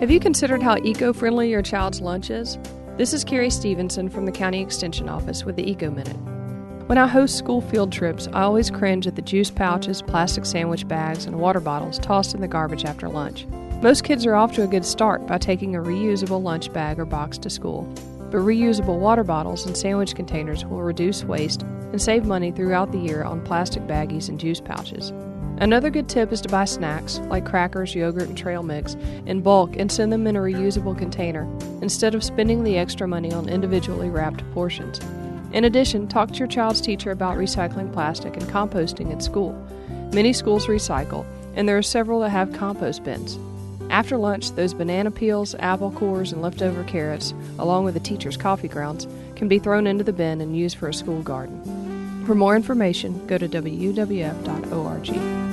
Have you considered how eco friendly your child's lunch is? This is Carrie Stevenson from the County Extension Office with the Eco Minute. When I host school field trips, I always cringe at the juice pouches, plastic sandwich bags, and water bottles tossed in the garbage after lunch. Most kids are off to a good start by taking a reusable lunch bag or box to school, but reusable water bottles and sandwich containers will reduce waste and save money throughout the year on plastic baggies and juice pouches. Another good tip is to buy snacks, like crackers, yogurt, and trail mix, in bulk and send them in a reusable container, instead of spending the extra money on individually wrapped portions. In addition, talk to your child's teacher about recycling plastic and composting at school. Many schools recycle, and there are several that have compost bins. After lunch, those banana peels, apple cores, and leftover carrots, along with the teacher's coffee grounds, can be thrown into the bin and used for a school garden. For more information, go to wwf.org.